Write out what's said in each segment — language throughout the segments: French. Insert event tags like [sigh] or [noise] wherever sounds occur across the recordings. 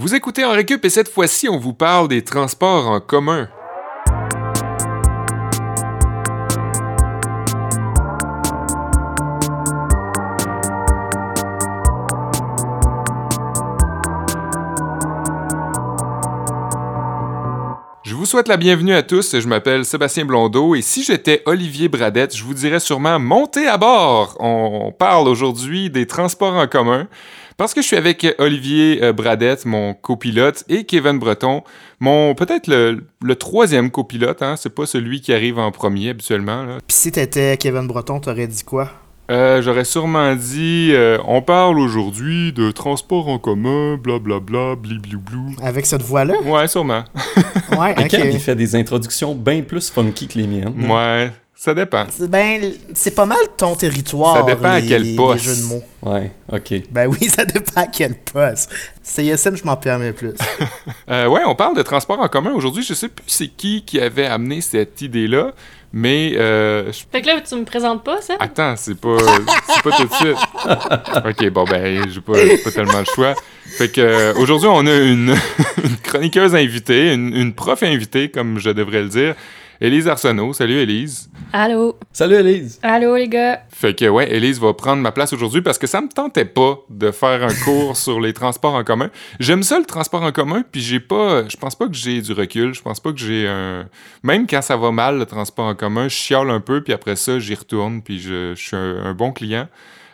Vous écoutez en récup et cette fois-ci, on vous parle des transports en commun. Je vous souhaite la bienvenue à tous. Je m'appelle Sébastien Blondeau et si j'étais Olivier Bradette, je vous dirais sûrement montez à bord. On parle aujourd'hui des transports en commun parce que je suis avec Olivier euh, Bradette, mon copilote, et Kevin Breton, mon peut-être le, le troisième copilote. Hein? C'est pas celui qui arrive en premier habituellement. Là. Puis si t'étais Kevin Breton, t'aurais dit quoi? Euh, J'aurais sûrement dit euh, on parle aujourd'hui de transport en commun, blablabla, blibloublou. Avec cette voix-là? Ouais, sûrement. [laughs] Ouais, Et ok. Kev, il fait des introductions bien plus funky que les miennes. Ouais, ça dépend. C'est- Ben, c'est pas mal ton territoire. Ça dépend à quel poste. Les jeux de mots. Ouais, ok. Ben oui, [laughs] ça dépend à quel poste. CSM, je m'en permets plus. [laughs] Euh, ouais, on parle de transport en commun aujourd'hui. Je sais plus c'est qui qui avait amené cette idée-là, mais euh, je- Fait que là, tu me présentes pas, ça? attends, c'est pas, c'est pas tout de suite. Ok, bon ben, j'ai pas, j'ai pas tellement le choix. Fait que euh, aujourd'hui, on a une, [laughs] une chroniqueuse invitée, une, une prof invitée, comme je devrais le dire, Élise Arsenault. Salut Élise. Allô? Salut Elise! Allô, les gars? Fait que ouais, Élise va prendre ma place aujourd'hui parce que ça me tentait pas de faire un cours sur les transports en commun. J'aime ça le transport en commun, puis j'ai pas, je pense pas que j'ai du recul. Je pense pas que j'ai un, même quand ça va mal le transport en commun, je chiale un peu, puis après ça j'y retourne, puis je, je suis un, un bon client.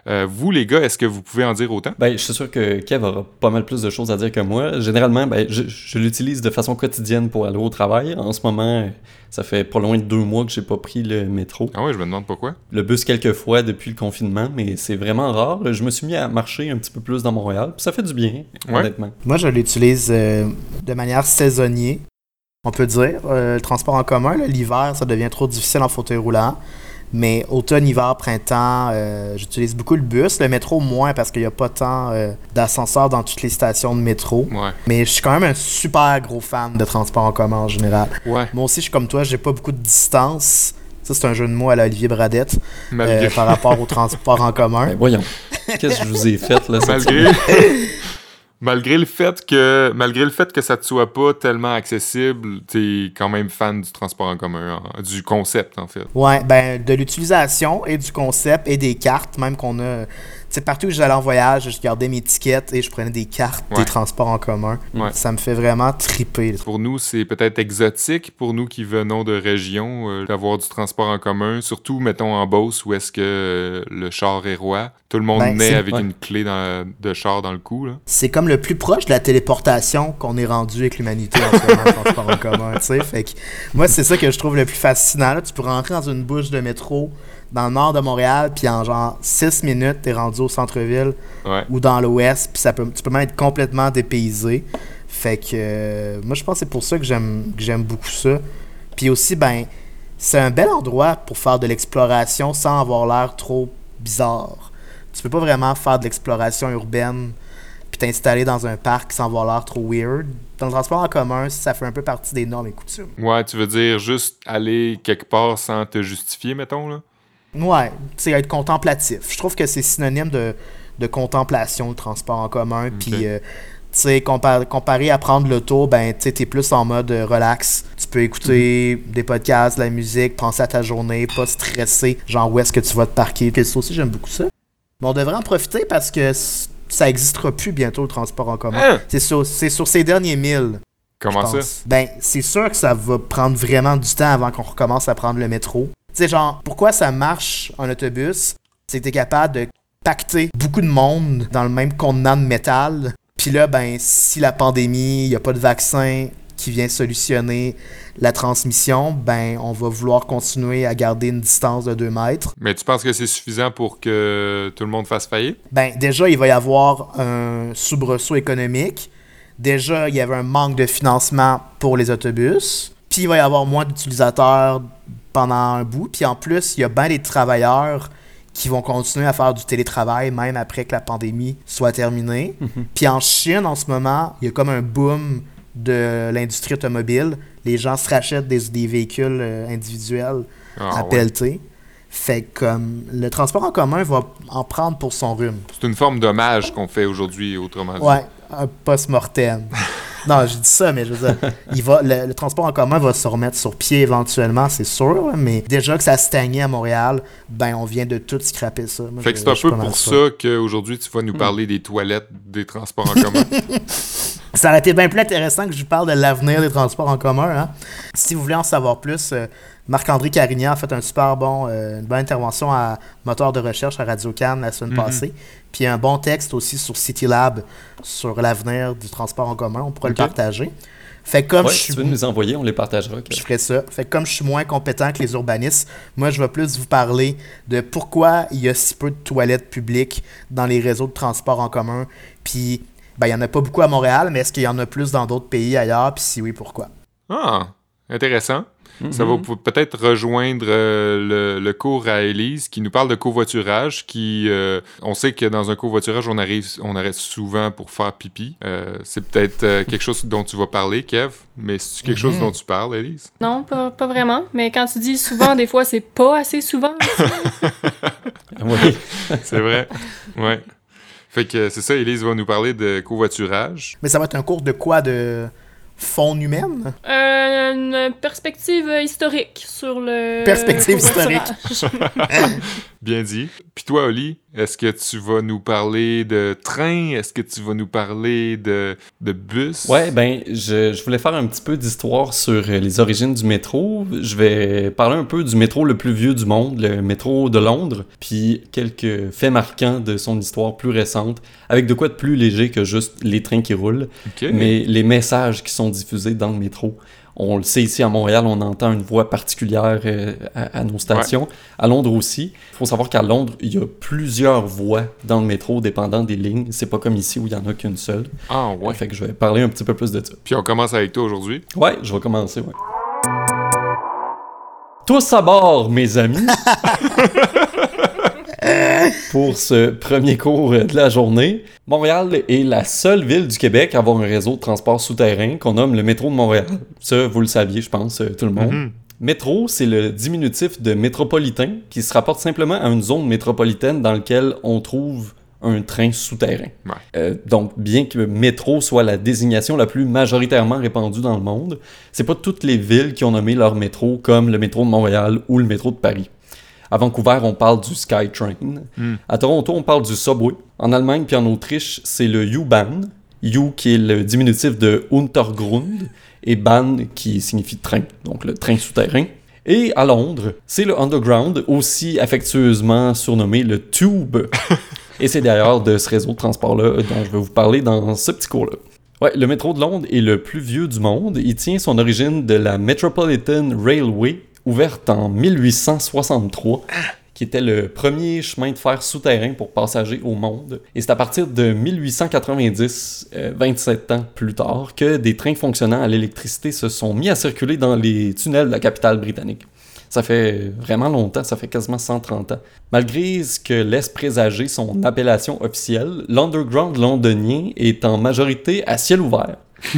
Euh, vous les gars, est-ce que vous pouvez en dire autant? Ben, je suis sûr que Kev aura pas mal plus de choses à dire que moi. Généralement, ben, je, je l'utilise de façon quotidienne pour aller au travail. En ce moment, ça fait pas loin de deux mois que j'ai pas pris le métro. Ah ouais, je me demande pourquoi. Le bus quelques fois depuis le confinement, mais c'est vraiment rare. Je me suis mis à marcher un petit peu plus dans Montréal, puis ça fait du bien, Ouais. honnêtement. Moi, je l'utilise euh, de manière saisonnière, on peut dire. Euh, le transport en commun, l'hiver, ça devient trop difficile en fauteuil roulant. Mais automne, hiver, printemps, euh, j'utilise beaucoup le bus. Le métro, moins, parce qu'il n'y a pas tant euh, d'ascenseurs dans toutes les stations de métro. Ouais. Mais je suis quand même un super gros fan de transport en commun en général. Ouais. Moi aussi, je suis comme toi, j'ai pas beaucoup de distance. Ça, c'est un jeu de mots à la Olivier Bradette euh, par rapport au transport en commun. Ben, voyons. Qu'est-ce que je vous ai fait, là, cette [laughs] malgré, le fait que, malgré le fait que ça te soit pas tellement accessible, t'es quand même fan du transport en commun, du concept en fait. Ouais, ben de l'utilisation et du concept et des cartes, même qu'on a. Sais, partout où j'allais en voyage, je gardais mes tickets et je prenais des cartes Ouais. des transports en commun. Ouais. Ça me fait vraiment triper. Pour nous, c'est peut-être exotique, pour nous qui venons de régions, euh, d'avoir du transport en commun, surtout, mettons, en Beauce, où est-ce que euh, le char est roi. Tout le monde Ben, naît c'est- avec ouais. une clé dans- de char dans le cou. C'est comme le plus proche de la téléportation qu'on est rendu avec l'humanité en ce moment, le transport en commun, tu sais. Fait que moi, c'est ça que je trouve le plus fascinant. là. Tu peux rentrer dans une bouche de métro dans le nord de Montréal, puis en genre 6 minutes, t'es rendu au centre-ville Ouais. ou dans l'ouest, puis ça peut, tu peux même être complètement dépaysé. Fait que euh, moi, je pense que c'est pour ça que j'aime que j'aime beaucoup ça. Puis aussi, ben, c'est un bel endroit pour faire de l'exploration sans avoir l'air trop bizarre. Tu peux pas vraiment faire de l'exploration urbaine puis t'installer dans un parc sans avoir l'air trop weird. Dans le transport en commun, ça fait un peu partie des normes et coutumes. Ouais, tu veux dire juste aller quelque part sans te justifier, mettons, là? Ouais, c'est être contemplatif. Je trouve que c'est synonyme de, de contemplation, le transport en commun. Puis, euh, tu sais, compar- comparé à prendre l'auto, ben, tu sais, plus en mode euh, relax. Tu peux écouter des podcasts, de la musique, penser à ta journée, pas stressé, genre où est-ce que tu vas te parquer. Puis ça aussi, j'aime beaucoup ça. Mais on devrait en profiter parce que ça existera plus bientôt, le transport en commun. Hein? C'est sur, c'est sur ces derniers milles. Comment ça? Ben, c'est sûr que ça va prendre vraiment du temps avant qu'on recommence à prendre le métro. Tu sais, genre, pourquoi ça marche en autobus? C'est que t'es capable de pacter beaucoup de monde dans le même contenant de métal. Puis là, ben, si la pandémie, il n'y a pas de vaccin qui vient solutionner la transmission, ben, on va vouloir continuer à garder une distance de 2 mètres. Mais tu penses que c'est suffisant pour que tout le monde fasse faillite? Ben, déjà, il va y avoir un soubresaut économique. Déjà, il y avait un manque de financement pour les autobus. Puis, il va y avoir moins d'utilisateurs pendant un bout. Puis, en plus, il y a bien des travailleurs qui vont continuer à faire du télétravail même après que la pandémie soit terminée. Puis, en Chine, en ce moment, il y a comme un boom de l'industrie automobile. Les gens se rachètent des, des véhicules euh, individuels Ah, à ouais. pelleter. Fait que comme le transport en commun va en prendre pour son rhume. C'est une forme d'hommage qu'on fait aujourd'hui, autrement dit. Ouais, un post-mortem. [laughs] non, je dis ça, mais je veux dire, [laughs] il va, le, le transport en commun va se remettre sur pied éventuellement, c'est sûr, mais déjà que ça stagnait à Montréal, ben on vient de tout scraper ça. Moi, Fait que c'est un peu pour ça qu'aujourd'hui, tu vas nous parler des toilettes des transports en commun. [laughs] Ça aurait été bien plus intéressant que je vous parle de l'avenir des transports en commun. Hein. Si vous voulez en savoir plus, euh, Marc-André Carignan a fait un super bon, euh, une bonne intervention à Moteur de recherche à Radio Cannes la semaine Mhm. passée. Puis un bon texte aussi sur CityLab sur l'avenir du transport en commun. On pourrait le partager. Fait comme Ouais, je si suis tu veux nous envoyer, on les partagera. je ferai ça. Fait que comme je suis moins compétent que les urbanistes, moi je vais plus vous parler de pourquoi il y a si peu de toilettes publiques dans les réseaux de transport en commun. Puis ben, il n'y en a pas beaucoup à Montréal, mais est-ce qu'il y en a plus dans d'autres pays ailleurs? Puis si oui, pourquoi? ah, intéressant. Ça Mhm. va pou- peut-être rejoindre euh, le, le cours à Élise qui nous parle de covoiturage. Qui, euh, on sait que dans un covoiturage, on arrive, on arrête souvent pour faire pipi. Euh, c'est peut-être quelque chose dont tu vas parler, Kev, mais c'est quelque chose Mhm. dont tu parles, Élise? Non, pas, pas vraiment. Mais quand tu dis souvent, des fois, c'est pas assez souvent. [laughs] Oui. C'est vrai. ouais. Fait que c'est ça, Élise va nous parler de covoiturage. Mais ça va être un cours de quoi? De faune humaine? Euh, une perspective historique sur le. Perspective covoiturage. [laughs] [laughs] Bien dit. Puis toi, Oli, est-ce que tu vas nous parler de train? Est-ce que tu vas nous parler de, de bus? Ouais, ben, je, je voulais faire un petit peu d'histoire sur euh, les origines du métro. Je vais parler un peu du métro le plus vieux du monde, le métro de Londres, puis quelques faits marquants de son histoire plus récente, avec de quoi de plus léger que juste les trains qui roulent, mais les messages qui sont diffusés dans le métro. On le sait ici à Montréal, on entend une voix particulière euh, à, à nos stations. À Londres aussi. Il faut savoir qu'à Londres, il y a plusieurs voix dans le métro dépendant des lignes. C'est pas comme ici où il y en a qu'une seule. Ah ouais. Fait que je vais parler un petit peu plus de ça. Puis on commence avec toi aujourd'hui. Ouais, je vais commencer, ouais. Tous à bord, mes amis! [laughs] Pour ce premier cours de la journée, Montréal est la seule ville du Québec à avoir un réseau de transport souterrain qu'on nomme le métro de Montréal. Ça, vous le saviez, je pense, euh, tout le monde. Mhm. Métro, c'est le diminutif de métropolitain qui se rapporte simplement à une zone métropolitaine dans laquelle on trouve un train souterrain. Ouais. Euh, donc, bien que métro soit la désignation la plus majoritairement répandue dans le monde, c'est pas toutes les villes qui ont nommé leur métro comme le métro de Montréal ou le métro de Paris. À Vancouver, on parle du SkyTrain. Hmm. À Toronto, on parle du Subway. En Allemagne puis en Autriche, c'est le U-Bahn. U qui est le diminutif de Untergrund et Bahn qui signifie train, donc le train souterrain. Et à Londres, c'est le Underground, aussi affectueusement surnommé le Tube. [laughs] et c'est d'ailleurs de ce réseau de transport-là dont je vais vous parler dans ce petit cours-là. Ouais, le métro de Londres est le plus vieux du monde. Il tient son origine de la Metropolitan Railway, ouverte en 1863, qui était le premier chemin de fer souterrain pour passagers au monde. Et c'est à partir de 1890, euh, 27 ans plus tard, que des trains fonctionnant à l'électricité se sont mis à circuler dans les tunnels de la capitale britannique. Ça fait vraiment longtemps, ça fait quasiment 130 ans. Malgré ce que laisse présager son appellation officielle, l'underground londonien est en majorité à ciel ouvert. [laughs]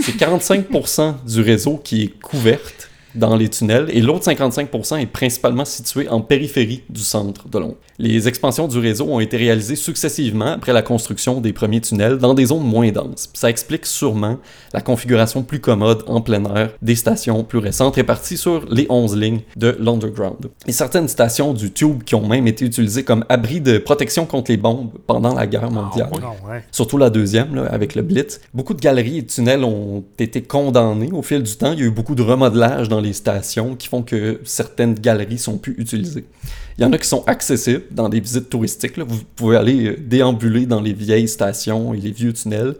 C'est 45% du réseau qui est couverte dans les tunnels et l'autre 55% est principalement situé en périphérie du centre de Londres. Les expansions du réseau ont été réalisées successivement après la construction des premiers tunnels dans des zones moins denses. Ça explique sûrement la configuration plus commode en plein air des stations plus récentes réparties sur les 11 lignes de l'Underground. Et certaines stations du Tube qui ont même été utilisées comme abri de protection contre les bombes pendant la guerre mondiale. Non, ouais. surtout la deuxième, là, avec le Blitz. Beaucoup de galeries et de tunnels ont été condamnés au fil du temps. Il y a eu beaucoup de remodelage dans les stations qui font que certaines galeries sont plus utilisées. Il y en a qui sont accessibles dans des visites touristiques. Vous pouvez aller euh, déambuler dans les vieilles stations et les vieux tunnels.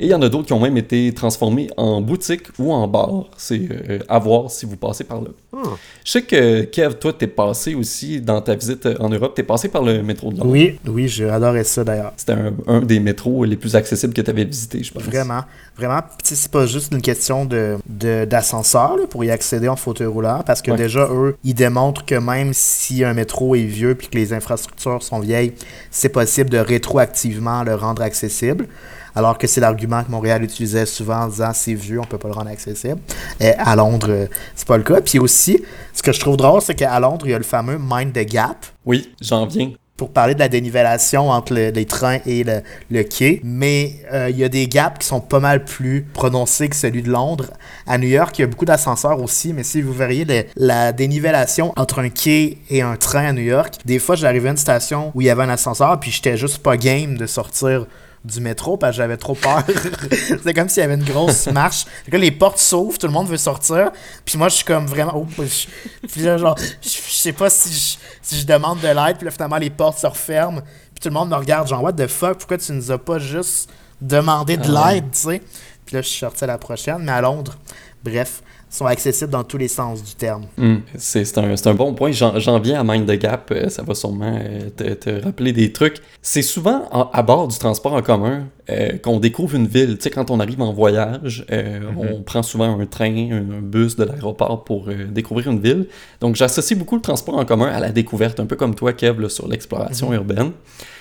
Et il y en a d'autres qui ont même été transformés en boutique ou en bar. C'est euh, à voir si vous passez par là. Hmm. Je sais que, Kev, toi, t'es passé aussi dans ta visite en Europe, t'es passé par le métro de Londres. Oui, oui, j'ai adoré ça d'ailleurs. C'était un, un des métros les plus accessibles que tu avais visité, je pense. Vraiment, vraiment. Puis, c'est pas juste une question de de- d'ascenseur là, pour y accéder en fauteuil roulant, parce que Ouais. déjà, eux, ils démontrent que même si un métro est vieux puis que les infrastructures sont vieilles, c'est possible de rétroactivement le rendre accessible. Alors que c'est l'argument que Montréal utilisait souvent en disant c'est vieux, on peut pas le rendre accessible. Et à Londres, euh, c'est pas le cas. Puis aussi, ce que je trouve drôle, c'est qu'à Londres, il y a le fameux Mind the Gap Oui, j'en viens. pour parler de la dénivellation entre le- les trains et le, le quai, mais euh, il y a des gaps qui sont pas mal plus prononcés que celui de Londres. À New York, il y a beaucoup d'ascenseurs aussi, mais si vous verriez le- la dénivellation entre un quai et un train à New York, des fois j'arrivais à une station où il y avait un ascenseur, puis j'étais juste pas game de sortir du métro parce que j'avais trop peur. [laughs] C'était comme s'il y avait une grosse marche. Là, les portes s'ouvrent, tout le monde veut sortir. Puis moi, je suis comme vraiment. Oh, je, puis là, genre, je, sais pas si je, si je demande de l'aide. Puis là, finalement, les portes se referment. Puis tout le monde me regarde, genre, what the fuck, pourquoi tu nous as pas juste demandé de Ah l'aide, tu sais? Puis là, je suis sorti à la prochaine. Mais à Londres, bref, sont accessibles dans tous les sens du terme. Hmm, C'est c'est un, c'est un bon point. J'en viens à Mind the Gap. euh, Ça va sûrement euh, te, te rappeler des trucs. C'est souvent en- à bord du transport en commun euh, qu'on découvre une ville. Tu sais, quand on arrive en voyage, euh, on prend souvent un train, un, bus de l'aéroport pour euh, découvrir une ville. Donc, j'associe beaucoup le transport en commun à la découverte, un peu comme toi, Kev, là, sur l'exploration urbaine.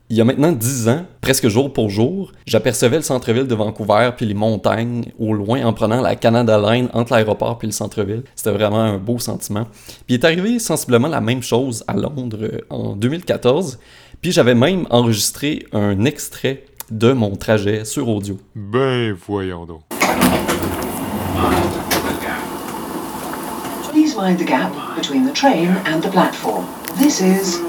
Il y a maintenant 10 ans, presque jour pour jour, j'apercevais le centre-ville de Vancouver puis les montagnes au loin en prenant la Canada Line entre l'aéroport puis le centre-ville. C'était vraiment un beau sentiment. Puis il est arrivé sensiblement la même chose à Londres euh, en 2014. Puis j'avais même enregistré un extrait de mon trajet sur audio. Ben, voyons donc. Please mind the gap between the train and the platform. This is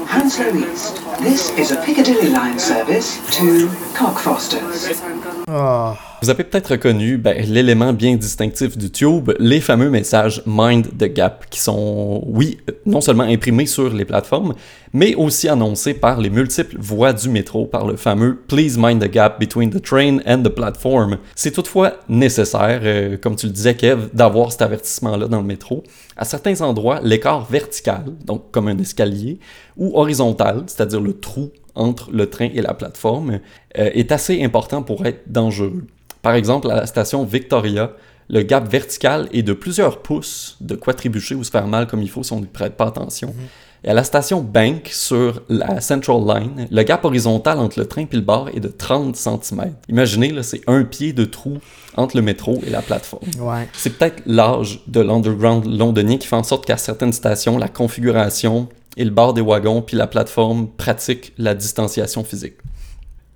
East. This is a Piccadilly line service to Cockfosters. Ah, Vous avez peut-être reconnu ben, l'élément bien distinctif du tube, les fameux messages Mind the Gap, qui sont, oui, non seulement imprimés sur les plateformes, mais aussi annoncés par les multiples voies du métro par le fameux Please mind the gap between the train and the platform. C'est toutefois nécessaire, euh, comme tu le disais Kev, d'avoir cet avertissement-là dans le métro. À certains endroits, l'écart vertical, donc comme un escalier, ou horizontal, c'est-à-dire le trou entre le train et la plateforme, euh, est assez important pour être dangereux. Par exemple, à la station Victoria, le gap vertical est de plusieurs pouces, de quoi trébucher ou se faire mal comme il faut si on ne prête pas attention. Et à la station Bank, sur la Central Line, le gap horizontal entre le train et le bar est de 30 cm. Imaginez, là, c'est un pied de trou entre le métro et la plateforme. ouais. C'est peut-être l'âge de l'underground londonien qui fait en sorte qu'à certaines stations, la configuration et le bar des wagons puis la plateforme pratiquent la distanciation physique.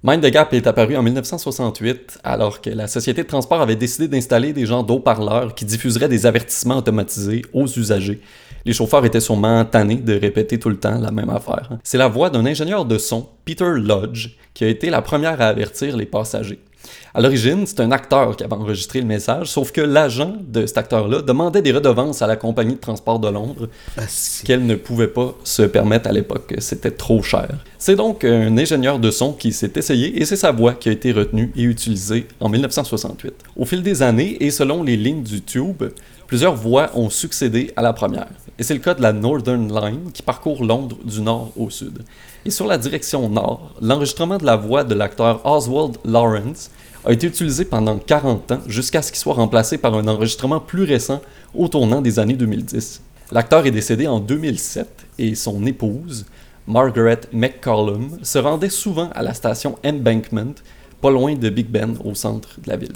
Mind the Gap est apparu en 1968 alors que la société de transport avait décidé d'installer des genres d'eau-parleurs qui diffuseraient des avertissements automatisés aux usagers. Les chauffeurs étaient sûrement tannés de répéter tout le temps la même affaire. hein. C'est la voix d'un ingénieur de son, Peter Lodge, qui a été la première à avertir les passagers. À l'origine, c'est un acteur qui avait enregistré le message, sauf que l'agent de cet acteur-là demandait des redevances à la compagnie de transport de Londres Ah, c'est- qu'elle ne pouvait pas se permettre à l'époque, c'était trop cher. C'est donc un ingénieur de son qui s'est essayé et c'est sa voix qui a été retenue et utilisée en 1968. Au fil des années et selon les lignes du tube, plusieurs voix ont succédé à la première. Et c'est le cas de la Northern Line qui parcourt Londres du nord au sud. Et sur la direction nord, l'enregistrement de la voix de l'acteur Oswald Lawrence a été utilisé pendant 40 ans jusqu'à ce qu'il soit remplacé par un enregistrement plus récent au tournant des années 2010. L'acteur est décédé en 2007 et son épouse, Margaret McCollum, se rendait souvent à la station Embankment, pas loin de Big Ben, au centre de la ville.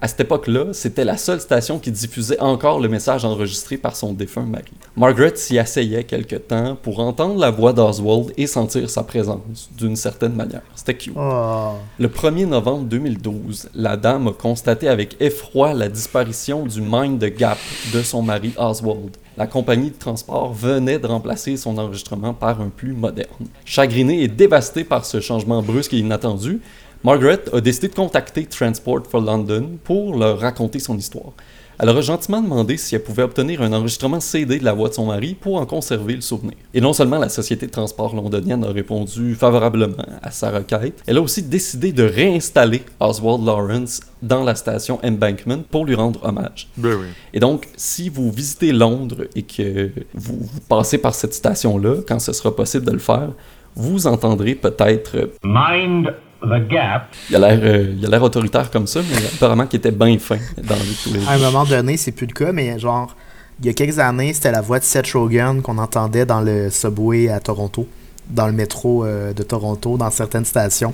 À cette époque-là, c'était la seule station qui diffusait encore le message enregistré par son défunt mari. Margaret s'y asseyait quelque temps pour entendre la voix d'Oswald et sentir sa présence, d'une certaine manière. C'était cute. Ah. Le 1er novembre 2012, la dame a constaté avec effroi la disparition du Mind the Gap de son mari Oswald. La compagnie de transport venait de remplacer son enregistrement par un plus moderne. Chagrinée et dévastée par ce changement brusque et inattendu, Margaret a décidé de contacter Transport for London pour leur raconter son histoire. Elle a gentiment demandé si elle pouvait obtenir un enregistrement CD de la voix de son mari pour en conserver le souvenir. Et non seulement la société de transport londonienne a répondu favorablement à sa requête, elle a aussi décidé de réinstaller Oswald Lawrence dans la station Embankment pour lui rendre hommage. Ben oui. Et donc, si vous visitez Londres et que vous, vous passez par cette station-là, quand ce sera possible de le faire, vous entendrez peut-être Mind the gap. il a l'air euh, il a l'air autoritaire comme ça, mais apparemment qu'il était bien fin dans les tous les À un moment donné, c'est plus le cas, mais genre, il y a quelques années, c'était la voix de Seth Rogen qu'on entendait dans le subway à Toronto. dans le métro euh, de Toronto, dans certaines stations.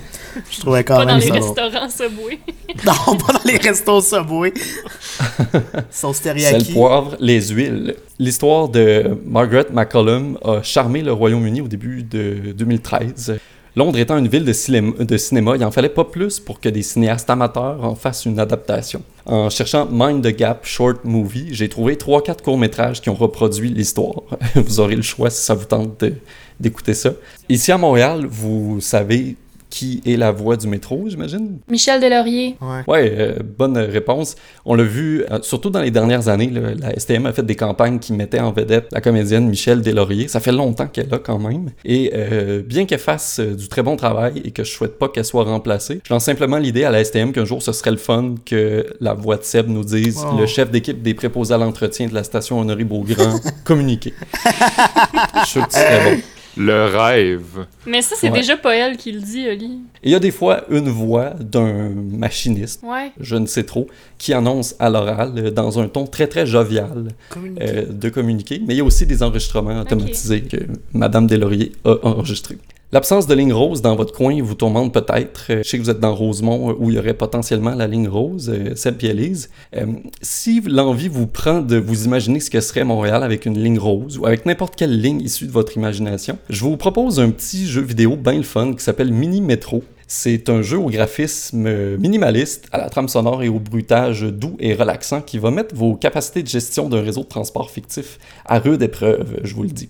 Je trouvais quand Pas dans même les ça drôle. restaurants Subway. [laughs] Non, pas dans les restos Subway. Sauce Sel, teriyaki. poivre, les huiles. L'histoire de Margaret McCollum a charmé le Royaume-Uni au début de 2013. Londres étant une ville de, cinéma, de cinéma, il en fallait pas plus pour que des cinéastes amateurs en fassent une adaptation. En cherchant Mind the Gap Short Movie, j'ai trouvé 3-4 courts-métrages qui ont reproduit l'histoire. [laughs] vous aurez le choix si ça vous tente d'écouter ça. Ici à Montréal, vous savez qui est la voix du métro, j'imagine? Michel Delaurier. Ouais. Ouais, euh, bonne réponse. On l'a vu, euh, surtout dans les dernières années, là, la STM a fait des campagnes qui mettaient en vedette la comédienne Michelle Deslauriers. Ça fait longtemps qu'elle est là quand même. Et euh, bien qu'elle fasse euh, du très bon travail et que je souhaite pas qu'elle soit remplacée, je lance simplement l'idée à la STM qu'un jour ce serait le fun que la voix de Seb nous dise le chef d'équipe des préposés à l'entretien de la station Honoré Beaugrand [laughs] communiquer. je suis sûr que ce serait bon. Le rêve. Mais ça, c'est Ouais. déjà pas elle qui le dit, Oli. Et il y a des fois une voix d'un machiniste Ouais. je ne sais trop, qui annonce à l'oral euh, dans un ton très très jovial Communiquer. euh, de communiquer, mais il y a aussi des enregistrements automatisés que Madame Deslauriers a enregistrés. L'absence de ligne rose dans votre coin vous tourmente peut-être. Euh, Je sais que vous êtes dans Rosemont euh, où il y aurait potentiellement la ligne rose, euh, Élise. Euh, si l'envie vous prend de vous imaginer ce que serait Montréal avec une ligne rose ou avec n'importe quelle ligne issue de votre imagination, je vous propose un petit jeu vidéo bien le fun qui s'appelle Mini Metro. C'est un jeu au graphisme minimaliste, à la trame sonore et au bruitage doux et relaxant qui va mettre vos capacités de gestion d'un réseau de transport fictif à rude épreuve, je vous le dis.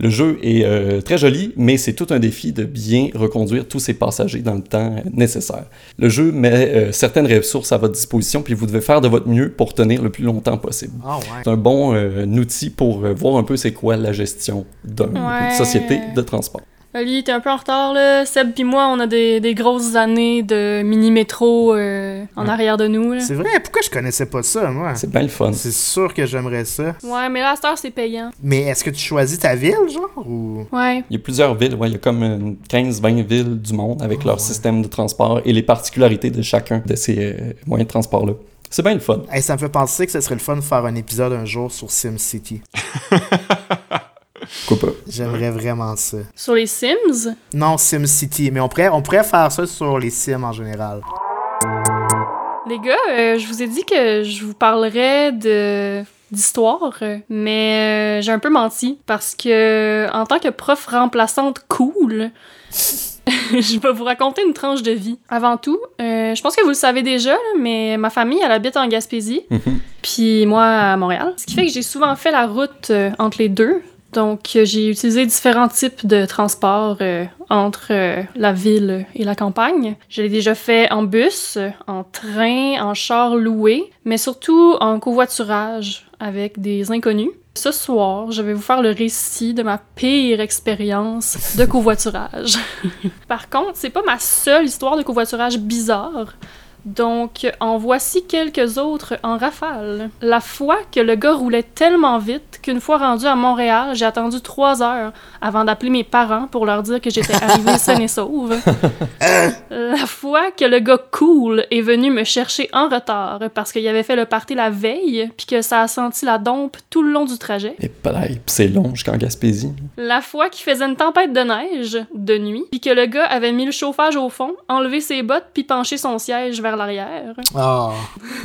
Le jeu est euh, très joli, mais c'est tout un défi de bien reconduire tous ces passagers dans le temps euh, nécessaire. Le jeu met euh, certaines ressources à votre disposition, puis vous devez faire de votre mieux pour tenir le plus longtemps possible. Ah ouais. C'est un bon euh, outil pour euh, voir un peu c'est quoi la gestion d'une Ouais. société de transport. Oli, t'es un peu en retard, là. Seb pis moi, on a des, des grosses années de mini-métro euh, en arrière de nous, là. C'est vrai, pourquoi je connaissais pas ça, moi? C'est bien le fun. C'est sûr que j'aimerais ça. Ouais, mais là, à cette heure, c'est payant. Mais est-ce que tu choisis ta ville, genre? Ou... Ouais. Il y a plusieurs villes, ouais, il y a comme une 15-20 villes du monde avec leur système de transport et les particularités de chacun de ces euh, moyens de transport-là. C'est bien le fun. Hey, ça me fait penser que ce serait le fun de faire un épisode un jour sur SimCity. [laughs] Pourquoi pas? J'aimerais vraiment ça. Sur les Sims, Non, SimCity, mais on pourrait, on pourrait faire ça sur les Sims en général. les gars, euh, je vous ai dit que je vous parlerais de d'histoire, mais euh, j'ai un peu menti parce que en tant que prof remplaçante cool, [laughs] je vais vous raconter une tranche de vie. Avant tout, euh, je pense que vous le savez déjà, là, mais ma famille, elle habite en Gaspésie, Mhm. puis moi à Montréal. Ce qui fait que j'ai souvent fait la route euh, entre les deux. Donc, euh, j'ai utilisé différents types de transports euh, entre euh, la ville et la campagne. Je l'ai déjà fait en bus, en train, en char loué, mais surtout en covoiturage avec des inconnus. Ce soir, je vais vous faire le récit de ma pire expérience de covoiturage. [laughs] Par contre, c'est pas ma seule histoire de covoiturage bizarre. Donc, en voici quelques autres en rafale. La fois que le gars roulait tellement vite qu'une fois rendu à Montréal, j'ai attendu trois heures avant d'appeler mes parents pour leur dire que j'étais arrivée [laughs] saine et sauve. La fois que le gars cool est venu me chercher en retard parce qu'il avait fait le party la veille puis que ça a senti la dompe tout le long du trajet. Et c'est long jusqu'en Gaspésie. La fois qu'il faisait une tempête de neige de nuit, puis que le gars avait mis le chauffage au fond, enlevé ses bottes puis penché son siège vers l'arrière. Ah,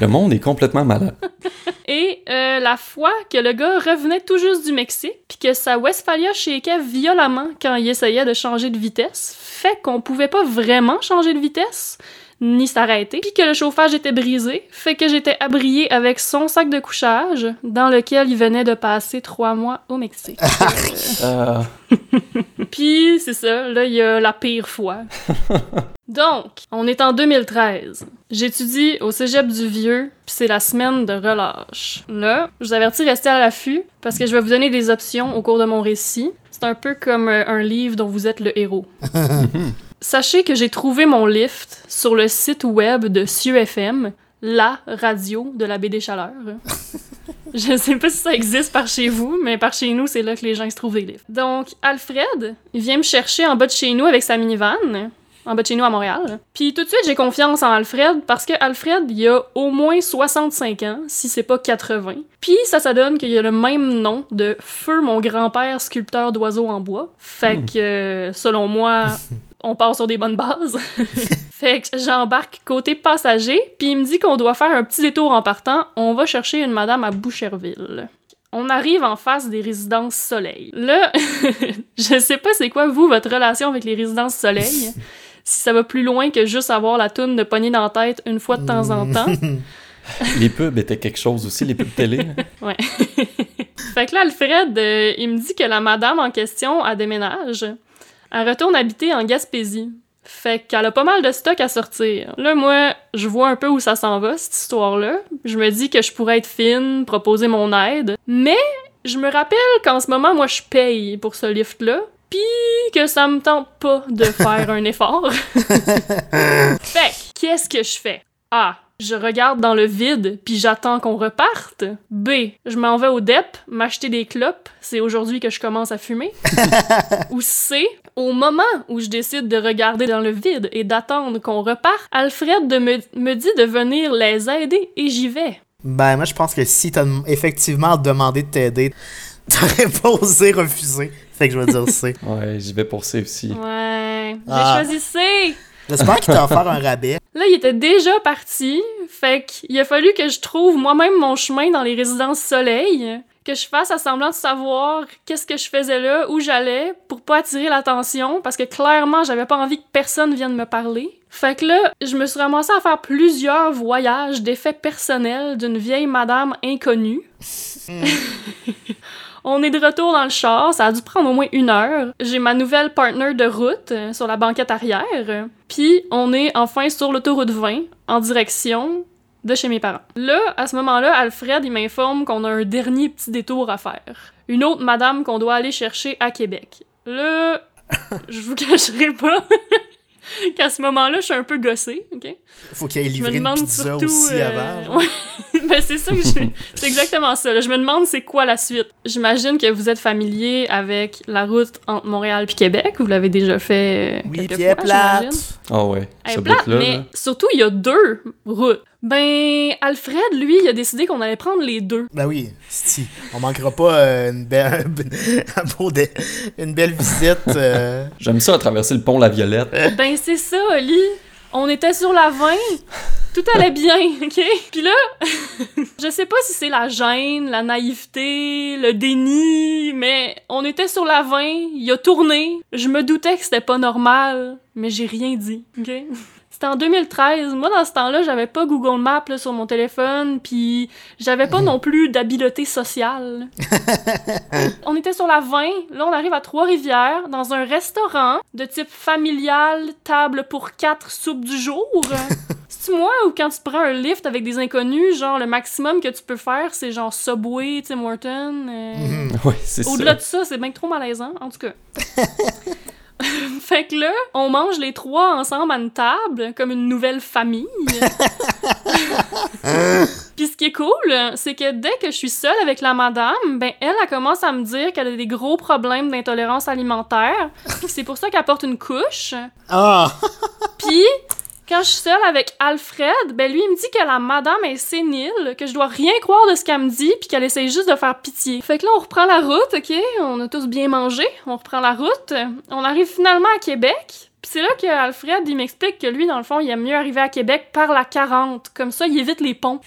Le monde est complètement malade. [laughs] Et euh, la fois que le gars revenait tout juste du Mexique, puis que sa Westphalia shakeait violemment quand il essayait de changer de vitesse, fait qu'on pouvait pas vraiment changer de vitesse ni s'arrêter, puis que le chauffage était brisé, fait que j'étais abriée avec son sac de couchage dans lequel il venait de passer trois mois au Mexique. Euh, [laughs] Puis, c'est ça, là, il y a la pire fois. [laughs] Donc, on est en 2013. J'étudie au cégep du Vieux, puis c'est la semaine de relâche. Là, je vous avertis, restez à l'affût, parce que je vais vous donner des options au cours de mon récit. C'est un peu comme euh, un livre dont vous êtes le héros. [laughs] Sachez que j'ai trouvé mon lift sur le site web de Cieux FM, la radio de la baie des Chaleurs. [laughs] Je sais pas si ça existe par chez vous, mais par chez nous, c'est là que les gens se trouvent des lifts. Donc, Alfred, il vient me chercher en bas de chez nous avec sa minivan. en bas de chez nous à Montréal. Puis tout de suite, j'ai confiance en Alfred parce que Alfred, il a au moins 65 ans, si c'est pas 80. Puis ça, ça donne qu'il a le même nom de Feu, mon grand-père, sculpteur d'oiseaux en bois. Fait que, euh, selon moi, [laughs] on part sur des bonnes bases. [laughs] fait que j'embarque côté passager, puis il me dit qu'on doit faire un petit détour en partant. On va chercher une madame à Boucherville. On arrive en face des résidences soleil. Là, [laughs] je sais pas c'est quoi, vous, votre relation avec les résidences soleil. si ça va plus loin que juste avoir la toune de poignée dans la tête une fois de temps en temps. [laughs] Les pubs étaient quelque chose aussi, les pubs télé. hein. Ouais. fait que là, Alfred, euh, il me dit que la madame en question, a déménage. Elle retourne habiter en Gaspésie. Fait qu'elle a pas mal de stock à sortir. Là, moi, je vois un peu où ça s'en va, cette histoire-là. Je me dis que je pourrais être fine, proposer mon aide. Mais je me rappelle qu'en ce moment, moi, je paye pour ce lift-là. Pis que ça me tente pas de faire [laughs] un effort. [laughs] fait que, qu'est-ce que je fais? A. Je regarde dans le vide, puis j'attends qu'on reparte. B. Je m'en vais au DEP, m'acheter des clopes. C'est aujourd'hui que je commence à fumer. [laughs] Ou C. Au moment où je décide de regarder dans le vide et d'attendre qu'on reparte, Alfred de me, me dit de venir les aider et j'y vais. Ben, moi, je pense que si t'as effectivement demandé de t'aider, t'aurais pas osé refuser. Fait que je vais dire C. Ouais, j'y vais pour ça aussi. Ouais, j'ai Ah. choisi C. J'espère qu'il t'a offert un rabais. Là, il était déjà parti, fait qu'il a fallu que je trouve moi-même mon chemin dans les résidences soleil, que je fasse à semblant de savoir qu'est-ce que je faisais là, où j'allais, pour pas attirer l'attention, parce que clairement, j'avais pas envie que personne vienne me parler. Fait que là, je me suis ramassée à faire plusieurs voyages d'effets personnels d'une vieille madame inconnue. On est de retour dans le char, ça a dû prendre au moins une heure. J'ai ma nouvelle partner de route euh, sur la banquette arrière. Puis on est enfin sur l'autoroute 20 en direction de chez mes parents. Là, à ce moment-là, Alfred, il m'informe qu'on a un dernier petit détour à faire. Une autre madame qu'on doit aller chercher à Québec. Là, [laughs] je vous cacherai pas [laughs] qu'à ce moment-là, je suis un peu gossée, OK? Faut qu'il ait Je me livré une pizza surtout. aussi euh, avant. [laughs] ben, c'est ça que je- [laughs] C'est exactement ça. là. Je me demande c'est quoi la suite. J'imagine que vous êtes familier avec la route entre Montréal puis Québec. Vous l'avez déjà fait euh, Oui, quelques puis elle est fois, j'imagine. plate. Ah ouais, Elle ce est plate, bout-là. mais là. surtout, il y a deux routes. Ben, Alfred, lui, il a décidé qu'on allait prendre les deux. Ben oui, si. On manquera pas euh, une, belle, [laughs] une belle visite. euh. J'aime ça à traverser le pont La Violette. Ben, c'est ça, Oli. On était sur la 20. Tout allait bien, [laughs] OK? Puis là, [laughs] je sais pas si c'est la gêne, la naïveté, le déni, mais on était sur la 20, il a tourné. Je me doutais que c'était pas normal, mais j'ai rien dit, OK? C'était en 2013. Moi, dans ce temps-là, j'avais pas Google Maps là, sur mon téléphone, puis j'avais pas non plus d'habileté sociale. [laughs] on était sur la 20. Là, on arrive à Trois-Rivières, dans un restaurant de type familial, table pour quatre, soupe du jour. [laughs] C'est-tu moi ou quand tu prends un lift avec des inconnus, genre le maximum que tu peux faire, c'est genre Subway, Tim Horton. euh, Ouais, c'est ça. Au-delà de ça, c'est bien trop malaisant, en tout cas. [laughs] [laughs] fait que là, on mange les trois ensemble à une table, comme une nouvelle famille. [laughs] Puis ce qui est cool, c'est que dès que je suis seule avec la madame, ben elle, elle commence à me dire qu'elle a des gros problèmes d'intolérance alimentaire. C'est pour ça qu'elle porte une couche. Ah! Puis, quand je suis seule avec Alfred, ben lui, il me dit que la madame est sénile, que je dois rien croire de ce qu'elle me dit, puis qu'elle essaye juste de faire pitié. Fait que là, on reprend la route, OK? On a tous bien mangé, on reprend la route. On arrive finalement à Québec. Puis c'est là que Alfred, il m'explique que lui, dans le fond, il aime mieux arriver à Québec par la 40. Comme ça, il évite les ponts.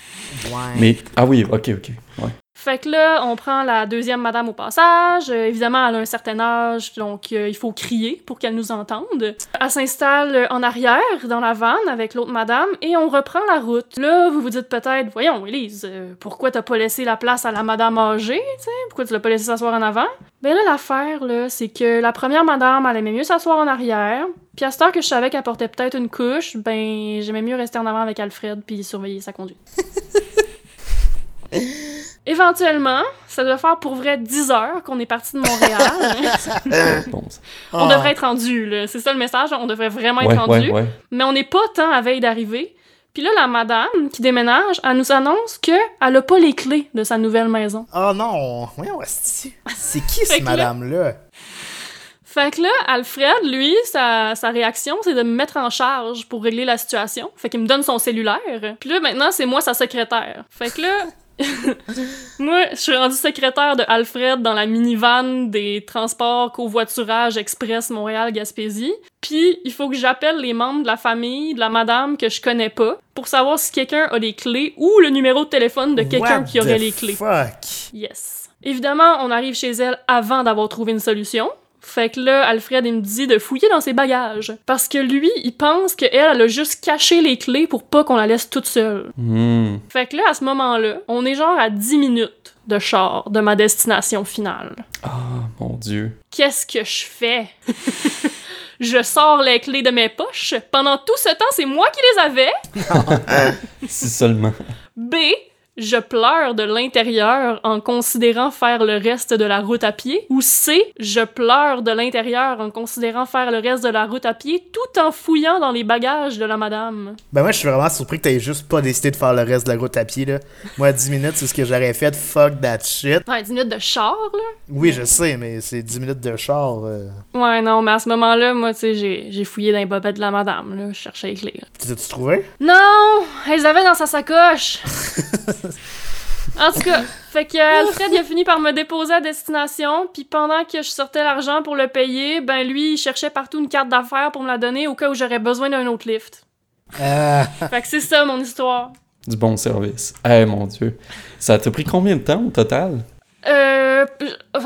Ouais. Mais, ah oui, ok, ok. Ouais. Fait que là, on prend la deuxième madame au passage. Euh, évidemment, elle a un certain âge, donc euh, il faut crier pour qu'elle nous entende. Elle s'installe euh, en arrière, dans la vanne, avec l'autre madame, et on reprend la route. Là, vous vous dites peut-être, voyons, Élise, euh, pourquoi t'as pas laissé la place à la madame âgée? Pourquoi tu l'as pas laissé s'asseoir en avant? Ben là, l'affaire, là, c'est que la première madame, elle aimait mieux s'asseoir en arrière. Puis à cette heure que je savais qu'elle portait peut-être une couche, ben j'aimais mieux rester en avant avec Alfred puis surveiller sa conduite. [laughs] Éventuellement, ça doit faire pour vrai 10 heures qu'on est parti de Montréal. [laughs] On Ah. devrait être rendu, là. C'est ça le message, on devrait vraiment être ouais, rendu. ouais, ouais. Mais on n'est pas tant à veille d'arriver. Puis là, la madame qui déménage, elle nous annonce qu'elle a pas les clés de sa nouvelle maison. Oh non! C'est qui Fait cette que là- madame-là? Fait que là, Alfred, lui, sa, sa réaction, c'est de me mettre en charge pour régler la situation. Fait qu'il me donne son cellulaire. Puis là, maintenant, c'est moi sa secrétaire. Fait que là, moi, je suis rendue secrétaire de Alfred dans la minivan des transports covoiturage express Montréal-Gaspésie. Puis, il faut que j'appelle les membres de la famille de la madame que je connais pas pour savoir si quelqu'un a les clés ou le numéro de téléphone de quelqu'un qui aurait the les clés. Fuck? Yes. Évidemment, on arrive chez elle avant d'avoir trouvé une solution. Fait que là, Alfred, il me dit de fouiller dans ses bagages. Parce que lui, il pense qu'elle, elle a juste caché les clés pour pas qu'on la laisse toute seule. Hmm. Fait que là, à ce moment-là, on est genre à 10 minutes de char de ma destination finale. Ah, mon Dieu. Qu'est-ce que je fais? [laughs] je sors les clés de mes poches. Pendant tout ce temps, c'est moi qui les avais. [laughs] Si seulement. B. Je pleure de l'intérieur en considérant faire le reste de la route à pied. Ou C. Je pleure de l'intérieur en considérant faire le reste de la route à pied tout en fouillant dans les bagages de la madame. Ben moi, je suis vraiment surpris que t'aies juste pas décidé de faire le reste de la route à pied, là. Moi, 10 minutes, c'est ce que j'aurais fait. Fuck that shit. Ouais, 10 minutes de char, là? Oui, je sais, mais c'est 10 minutes de char. euh. Ouais, non, mais à ce moment-là, moi, tu sais, j'ai, j'ai fouillé dans les bobettes de la madame, là. Je cherchais les clés, t'as-tu trouvé? Non! Elle les avait dans sa sacoche! [laughs] en tout cas, fait que Alfred, il a fini par me déposer à destination, puis pendant que je sortais l'argent pour le payer, ben lui, il cherchait partout une carte d'affaires pour me la donner au cas où j'aurais besoin d'un autre lift. Euh, Fait que c'est ça, mon histoire. Du bon service. Eh, mon Dieu. Ça t'a pris combien de temps au total? Euh,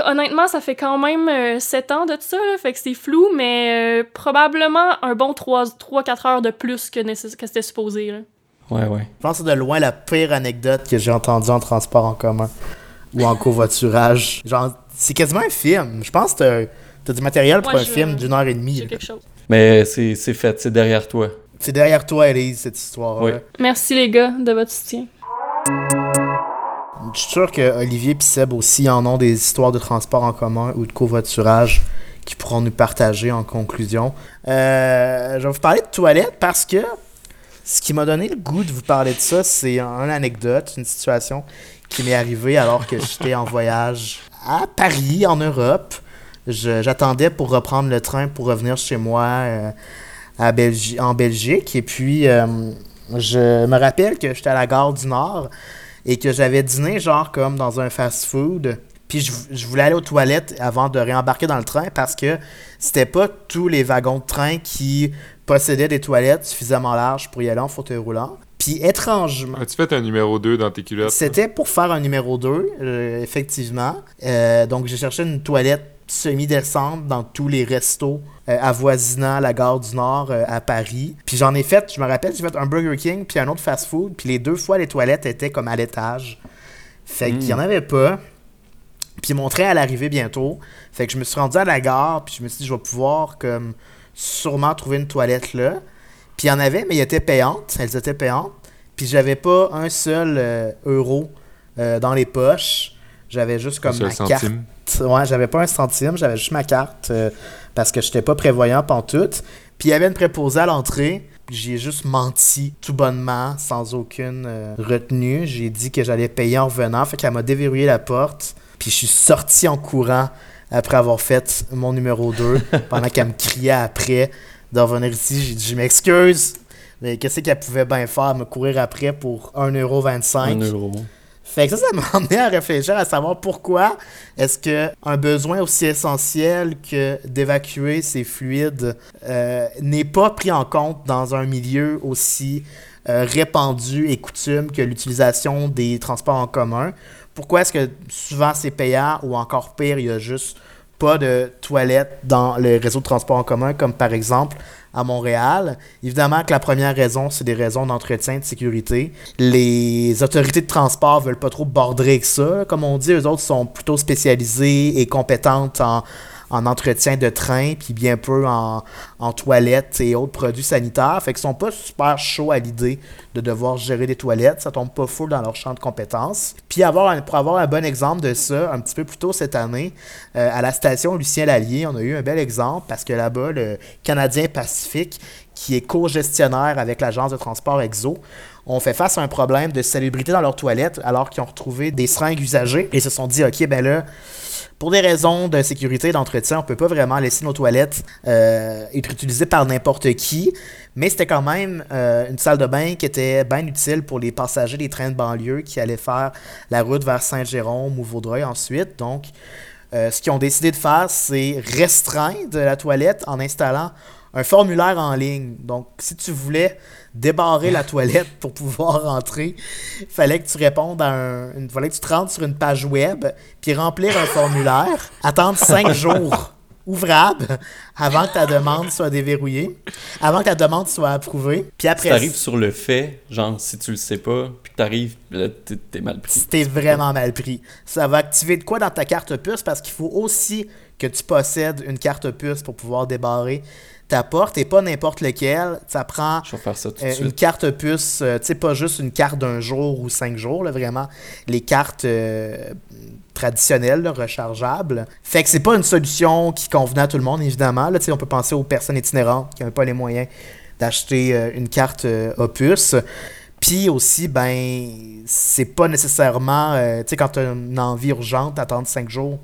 honnêtement, ça fait quand même 7 ans de ça, là, fait que c'est flou, mais euh, probablement un bon 3-4 heures de plus que, c'était supposé. Là. Ouais, ouais. je pense que c'est de loin la pire anecdote que j'ai entendue en transport en commun ou en covoiturage. [laughs] Genre, c'est quasiment un film. Je pense que t'as- du matériel pour Moi, un je- film d'une heure et demie. Quelque chose. Mais c'est c'est fait, c'est derrière toi. C'est derrière toi, Elise, cette histoire. Oui. Merci les gars de votre soutien. Je suis sûr que Olivier et Seb aussi en ont des histoires de transport en commun ou de covoiturage qui pourront nous partager en conclusion. Euh, je vais vous parler de toilettes parce que ce qui m'a donné le goût de vous parler de ça, c'est une anecdote, une situation qui m'est arrivée alors que j'étais en voyage à Paris, en Europe. J'attendais pour reprendre le train pour revenir chez moi euh, à en Belgique. Et puis, euh, je me rappelle que j'étais à la gare du Nord et que j'avais dîné genre comme dans un fast-food. Puis je, je voulais aller aux toilettes avant de réembarquer dans le train parce que c'était pas tous les wagons de train qui possédaient des toilettes suffisamment larges pour y aller en fauteuil roulant. Puis étrangement, As-tu fait un numéro 2 dans tes culottes? c'était pour faire un numéro 2, euh, effectivement. Euh, donc, j'ai cherché une toilette semi-décente dans tous les restos euh, avoisinant la gare du Nord à Paris. Puis j'en ai fait, je me rappelle, j'ai fait un Burger King puis un autre fast-food. Puis les deux fois, les toilettes étaient comme à l'étage. Fait qu'il y en avait pas. Puis mon train allait arriver bientôt. Fait que je me suis rendu à la gare, puis je me suis dit, je vais pouvoir comme sûrement trouver une toilette là. Puis il y en avait, mais elles étaient payantes. Elles étaient payantes. Puis j'avais pas un seul euh, euro euh, dans les poches. J'avais juste comme ma centime. carte. Ouais, j'avais pas un centime, j'avais juste ma carte euh, parce que j'étais pas prévoyant pantoute. Puis il y avait une préposée à l'entrée. J'ai juste menti tout bonnement, sans aucune retenue. J'ai dit que j'allais payer en revenant. Fait qu'elle m'a déverrouillé la porte. Puis je suis sorti en courant après avoir fait mon numéro 2. [laughs] pendant qu'elle me criait après de revenir ici. J'ai dit Je m'excuse. Mais qu'est-ce qu'elle pouvait bien faire, me courir après pour 1,25$? Un euro. Fait que ça, ça m'a [laughs] amené à réfléchir à savoir pourquoi est-ce que un besoin aussi essentiel que d'évacuer ces fluides euh, n'est pas pris en compte dans un milieu aussi euh, répandu et coutume que l'utilisation des transports en commun. Pourquoi est-ce que souvent c'est payant ou encore pire, il y a juste pas de toilettes dans le réseau de transport en commun, comme par exemple à Montréal? Évidemment que la première raison, c'est des raisons d'entretien de sécurité. Les autorités de transport veulent pas trop border avec ça. Comme on dit, eux autres sont plutôt spécialisés et compétentes en, en entretien de train, puis bien peu en, en toilettes et autres produits sanitaires. Fait qu'ils sont pas super chauds à l'idée de devoir gérer des toilettes. Ça tombe pas fou dans leur champ de compétences. Puis avoir pour avoir un bon exemple de ça, un petit peu plus tôt cette année, euh, à la station Lucien Lallier, on a eu un bel exemple parce que là-bas, le Canadien Pacifique, qui est co-gestionnaire avec l'agence de transport EXO, ont fait face à un problème de salubrité dans leurs toilettes alors qu'ils ont retrouvé des seringues usagées et se sont dit, OK, ben là, pour des raisons de sécurité et d'entretien, on peut pas vraiment laisser nos toilettes euh, être utilisées par n'importe qui, mais c'était quand même euh, une salle de bain qui était bien utile pour les passagers des trains de banlieue qui allaient faire la route vers Saint-Jérôme ou Vaudreuil ensuite. Donc, euh, ce qu'ils ont décidé de faire, c'est restreindre la toilette en installant un formulaire en ligne. Donc, si tu voulais débarrer la toilette pour pouvoir [laughs] rentrer, il fallait que tu répondes à un. Il fallait que tu te rentres sur une page web, puis remplir un formulaire, attendre cinq [laughs] jours ouvrables avant que ta demande soit déverrouillée, avant que ta demande soit approuvée. Puis Si après, t'arrives sur le fait, genre si tu le sais pas, puis que t'arrives, là, t'es mal pris. T'es vraiment mal pris. Ça va activer de quoi dans ta carte puce? Parce qu'il faut aussi que tu possèdes une carte puce pour pouvoir débarrer ta porte et pas n'importe lequel. Ça prend ça euh, une carte puce, euh, tu sais, pas juste une carte d'un jour ou cinq jours, là, vraiment, les cartes euh, traditionnelles, là, rechargeables. Fait que c'est pas une solution qui convenait à tout le monde, évidemment. Là, on peut penser aux personnes itinérantes qui n'avaient pas les moyens d'acheter euh, une carte euh, Opus. Puis aussi, ben, c'est pas nécessairement, euh, tu sais, quand tu as une envie urgente, d'attendre cinq jours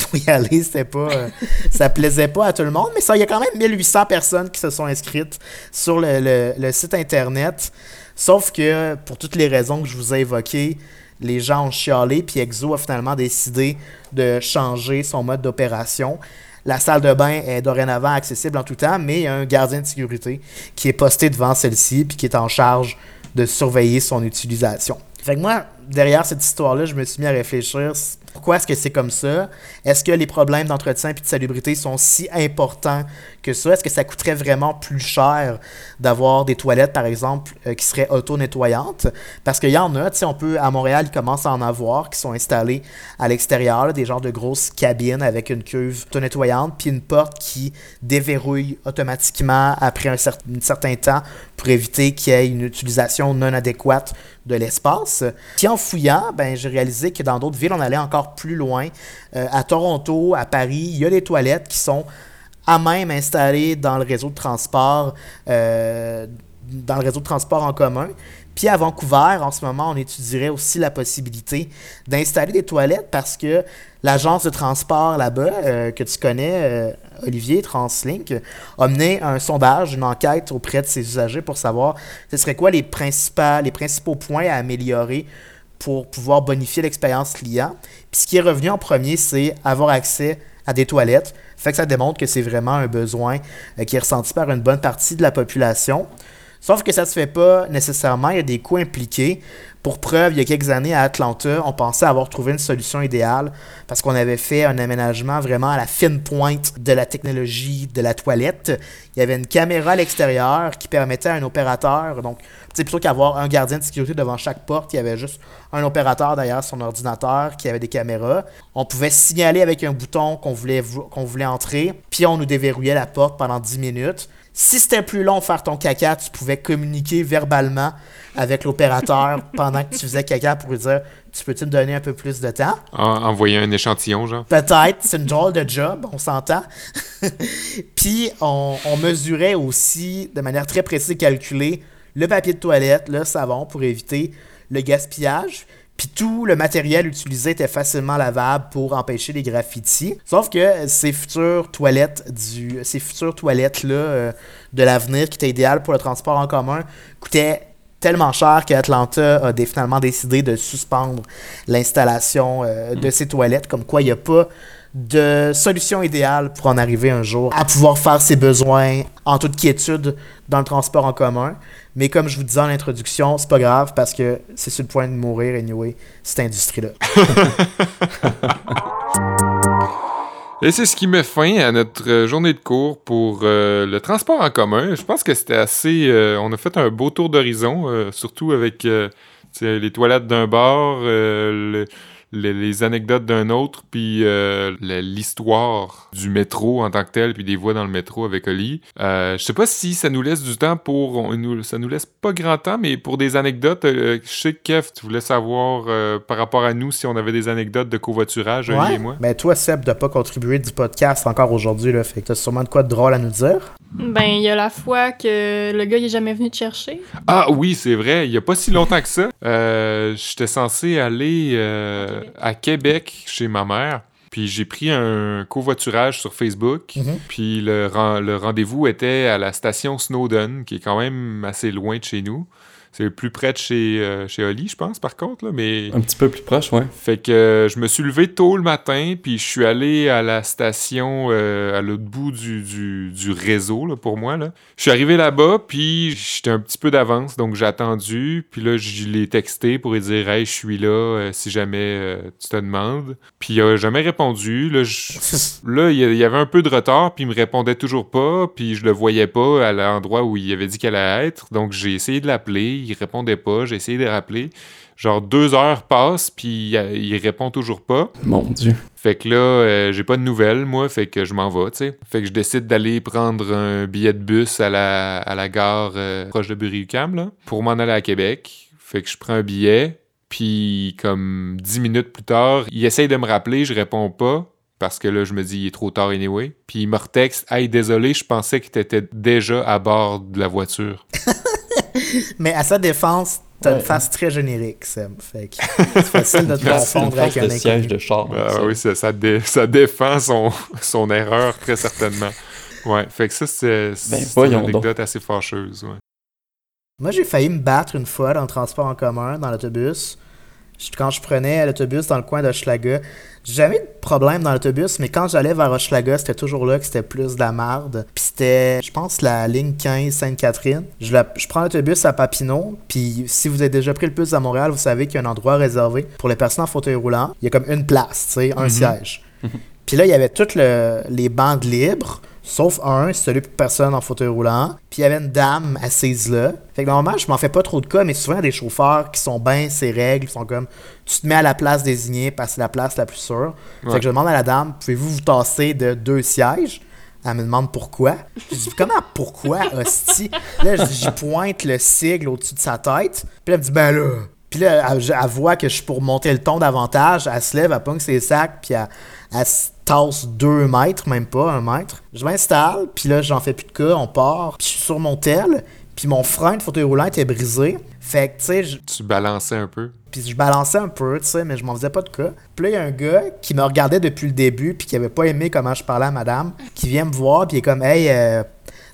pour y aller, c'était pas, euh, [laughs] ça plaisait pas à tout le monde, mais ça, il y a quand même 1800 personnes qui se sont inscrites sur le, le- le site internet. Sauf que, pour toutes les raisons que je vous ai évoquées, les gens ont chialé, puis Exo a finalement décidé de changer son mode d'opération. La salle de bain est dorénavant accessible en tout temps, mais il y a un gardien de sécurité qui est posté devant celle-ci, puis qui est en charge de surveiller son utilisation. Fait que moi, derrière cette histoire-là, je me suis mis à réfléchir pourquoi est-ce que c'est comme ça? Est-ce que les problèmes d'entretien et de salubrité sont si importants que ça? Est-ce que ça coûterait vraiment plus cher d'avoir des toilettes, par exemple, euh, qui seraient auto-nettoyantes? Parce qu'il y en a, tu sais, on peut à Montréal, il commence à en avoir qui sont installés à l'extérieur, des genres de grosses cabines avec une cuve auto-nettoyante, puis une porte qui déverrouille automatiquement après un certain temps pour éviter qu'il y ait une utilisation non adéquate de l'espace. Puis en fouillant, ben, j'ai réalisé que dans d'autres villes, on allait encore plus loin. Euh, à Toronto, à Paris, il y a des toilettes qui sont à même installées dans le réseau de transport, euh, dans le réseau de transport en commun. Puis à Vancouver, en ce moment, on étudierait aussi la possibilité d'installer des toilettes parce que l'agence de transport là-bas, euh, que tu connais, euh, Olivier, Translink, a mené un sondage, une enquête auprès de ses usagers pour savoir ce serait quoi les, principaux, points à améliorer pour pouvoir bonifier l'expérience client. Puis ce qui est revenu en premier, c'est avoir accès à des toilettes. Fait que ça démontre que c'est vraiment un besoin euh, qui est ressenti par une bonne partie de la population. Sauf que ça se fait pas nécessairement, il y a des coûts impliqués. Pour preuve, il y a quelques années à Atlanta, on pensait avoir trouvé une solution idéale parce qu'on avait fait un aménagement vraiment à la fine pointe de la technologie de la toilette. Il y avait une caméra à l'extérieur qui permettait à un opérateur, donc plutôt qu'avoir un gardien de sécurité devant chaque porte, il y avait juste un opérateur derrière son ordinateur qui avait des caméras. On pouvait signaler avec un bouton qu'on voulait, vo- qu'on voulait entrer, puis on nous déverrouillait la porte pendant 10 minutes. Si c'était plus long faire ton caca, tu pouvais communiquer verbalement avec l'opérateur [laughs] pendant que tu faisais caca pour lui dire Tu peux-tu me donner un peu plus de temps? En- envoyer un échantillon, genre? Peut-être, c'est une drôle de job, on s'entend. [laughs] Puis on, on mesurait aussi de manière très précise et calculée le papier de toilette, le savon pour éviter le gaspillage. Puis tout le matériel utilisé était facilement lavable pour empêcher les graffitis. Sauf que ces futures toilettes du, ces futures toilettes là euh, de l'avenir qui étaient idéales pour le transport en commun coûtaient tellement cher qu'Atlanta a finalement décidé de suspendre l'installation euh, de ces toilettes, comme quoi il n'y a pas de solution idéale pour en arriver un jour à pouvoir faire ses besoins en toute quiétude dans le transport en commun. Mais comme je vous disais en introduction, c'est pas grave parce que c'est sur le point de mourir anyway, cette industrie-là. [laughs] Et c'est ce qui met fin à notre euh, journée de cours pour euh, le transport en commun. Je pense que c'était assez. euh, on a fait un beau tour d'horizon, surtout avec les toilettes d'un bar, le- les anecdotes d'un autre, puis euh, l'histoire du métro en tant que tel, puis des voix dans le métro avec Oli. Euh, je sais pas si ça nous laisse du temps pour... on- nous, ça nous laisse pas grand temps, mais pour des anecdotes, euh, je sais que Kev, tu voulais savoir euh, par rapport à nous si on avait des anecdotes de covoiturage, Oli Ouais. et moi. Ben toi, Seb, de pas contribuer du podcast encore aujourd'hui, là. Fait que t'as sûrement de quoi de drôle à nous dire. Ben, il y a la fois que le gars il est jamais venu te chercher. Ah oui, c'est vrai. Il y a pas si longtemps que ça. euh, J'étais censé aller euh, à Québec chez ma mère. Puis j'ai pris un covoiturage sur Facebook. Mhm. Puis le, le rendez-vous était à la station Snowdon, qui est quand même assez loin de chez nous. C'est plus près de chez, euh, chez Oli, je pense, par contre. Là, mais... Un petit peu plus proche, ouais. Fait que euh, je me suis levé tôt le matin, puis je suis allé à la station euh, à l'autre bout du, du, du réseau là, pour moi. Là. Je suis arrivé là-bas, puis j'étais un petit peu d'avance, donc j'ai attendu. Puis là, je l'ai texté pour lui dire Hey, je suis là, euh, si jamais tu te demandes. Puis il a jamais répondu. Là, je- [laughs] là, il y a- il y avait un peu de retard, puis il me répondait toujours pas, puis je le voyais pas à l'endroit où il avait dit qu'elle allait être. Donc j'ai essayé de l'appeler, il répondait pas, j'ai essayé de le rappeler. Genre deux heures passent, puis il, il répond toujours pas. Mon Dieu. Fait que là, euh, j'ai pas de nouvelles, moi, fait que je m'en vais, tu sais. Fait que je décide d'aller prendre un billet de bus à la, à la gare euh, proche de Bury-UQAM, là, pour m'en aller à Québec. Fait que je prends un billet, puis comme dix minutes plus tard, il essaye de me rappeler, je réponds pas. Parce que là, je me dis, il est trop tard anyway. Puis il me retexte, Hey, désolé, je pensais que t'étais déjà à bord de la voiture. [laughs] [laughs] Mais à sa défense, t'as une Ouais. face très générique, Seb. Fait que c'est facile de te [laughs] confondre avec un de siège de char. Ah ça. oui, ça, ça, dé- ça défend son, son erreur, très certainement. Ouais, fait que ça, c'est c'est une anecdote assez fâcheuse. Ouais. Moi, j'ai failli me battre une fois dans le transport en commun, dans l'autobus. Quand je prenais l'autobus dans le coin d'Hochelaga, j'ai jamais eu de problème dans l'autobus, mais quand j'allais vers Hochelaga, c'était toujours là que c'était plus de la marde. Puis c'était, je pense, la ligne 15 Sainte-Catherine. Je, la- je prends l'autobus à Papineau, puis si vous avez déjà pris le bus à Montréal, vous savez qu'il y a un endroit réservé pour les personnes en fauteuil roulant. Il y a comme une place, tu sais, un siège. [laughs] Puis là, il y avait toutes le- les bandes libres, sauf un, celui pour personne en fauteuil roulant. Puis il y avait une dame assise là. Fait que normalement, je m'en fais pas trop de cas, mais souvent, il y a des chauffeurs qui sont bien ces règles, ils sont comme, tu te mets à la place désignée parce que c'est la place la plus sûre. Fait que je demande à la dame, pouvez-vous vous tasser de deux sièges? Elle me demande pourquoi. Je dis, comment pourquoi, [laughs] hostie? Là, j'y pointe le sigle au-dessus de sa tête. Puis elle me dit, ben là. Puis là, elle, elle voit que je suis pour monter le ton davantage. Elle se lève, elle pogne ses sacs, puis elle, elle se tasse deux mètres, même pas un mètre. Je m'installe, puis là, j'en fais plus de cas, on part. Puis je suis sur mon tel, puis mon frein de fauteuil roulant était brisé. Fait que, tu sais, je- Tu balançais un peu. puis je balançais un peu, tu sais, mais je m'en faisais pas de cas. Puis là, il y a un gars qui me regardait depuis le début, puis qui avait pas aimé comment je parlais à madame, qui vient me voir, puis il est comme, hey, euh,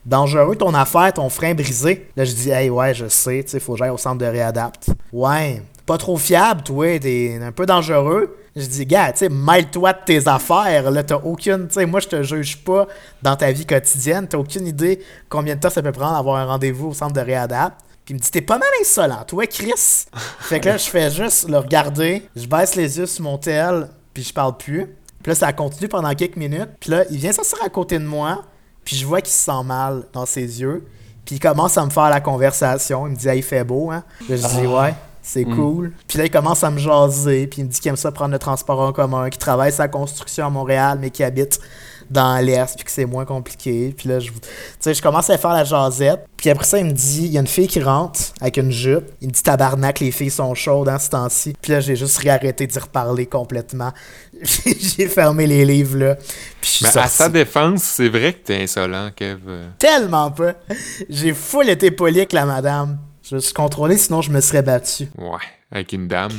dangereux ton affaire, ton frein brisé. Là, je dis, hey, ouais, je sais, tu sais, faut que j'aille au centre de réadapt. Ouais, pas trop fiable, toi, t'es un peu dangereux. Je dis, gars, tu sais, mêle-toi de tes affaires, là, t'as aucune, tu sais, moi, je te juge pas dans ta vie quotidienne, t'as aucune idée combien de temps ça peut prendre d'avoir un rendez-vous au centre de réadapt. Puis il me dit, t'es pas mal insolent, toi, Chris. [laughs] fait que là, je fais juste le regarder, je baisse les yeux sur mon tel, puis je parle plus. Puis là, ça continue pendant quelques minutes. Puis là, il vient s'asseoir à côté de moi, puis je vois qu'il se sent mal dans ses yeux. Puis il commence à me faire la conversation. Il me dit, hey, il fait beau, hein? Là, je dis, ouais. C'est cool. Puis là, il commence à me jaser. Puis il me dit qu'il aime ça prendre le transport en commun, qu'il travaille sa construction à Montréal, mais qu'il habite dans l'Est, puis que c'est moins compliqué. Puis là, je, tu sais, je commence à faire la jasette. Puis après ça, il me dit, il y a une fille qui rentre avec une jupe. Il me dit, tabarnak, les filles sont chaudes en ce temps-ci. Puis là, j'ai juste réarrêté d'y reparler complètement. [laughs] j'ai fermé les livres, là. Puis je suis Mais à sa défense, c'est vrai que t'es insolent, Kev. Tellement pas. J'ai full été poli avec la madame. Je me suis contrôlé, sinon je me serais battu. Ouais, avec une dame.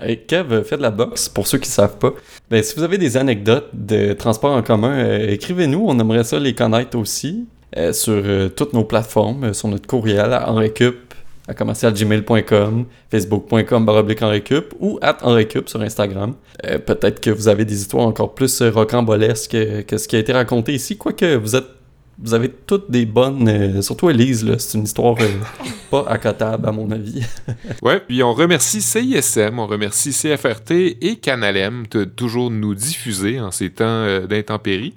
Hey, Kev euh, fait de la boxe, pour ceux qui ne savent pas. Ben, si vous avez des anecdotes de transport en commun, euh, écrivez-nous, on aimerait ça les connaître aussi euh, sur euh, toutes nos plateformes, euh, sur notre courriel à enrecup à commercialgmail.com, facebook.com baroblique enrecup ou at enrecup sur Instagram. Euh, Peut-être que vous avez des histoires encore plus rocambolesques que, que ce qui a été raconté ici, quoique vous êtes vous avez toutes des bonnes, euh, surtout Elise, là, c'est une histoire euh, [laughs] pas accotable à mon avis. [laughs] Ouais, puis on remercie CISM, on remercie CFRT et Canalem de toujours nous diffuser en ces temps euh, d'intempéries.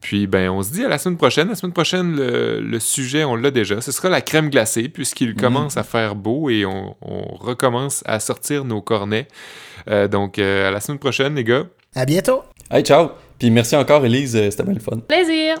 Puis, ben, on se dit à la semaine prochaine. La semaine prochaine, le, le sujet, on l'a déjà. Ce sera la crème glacée, puisqu'il commence à faire beau et on, on recommence à sortir nos cornets. Euh, donc, euh, à la semaine prochaine, les gars. À bientôt! Hey, ciao! Puis merci encore, Elise, c'était bien le fun. Plaisir!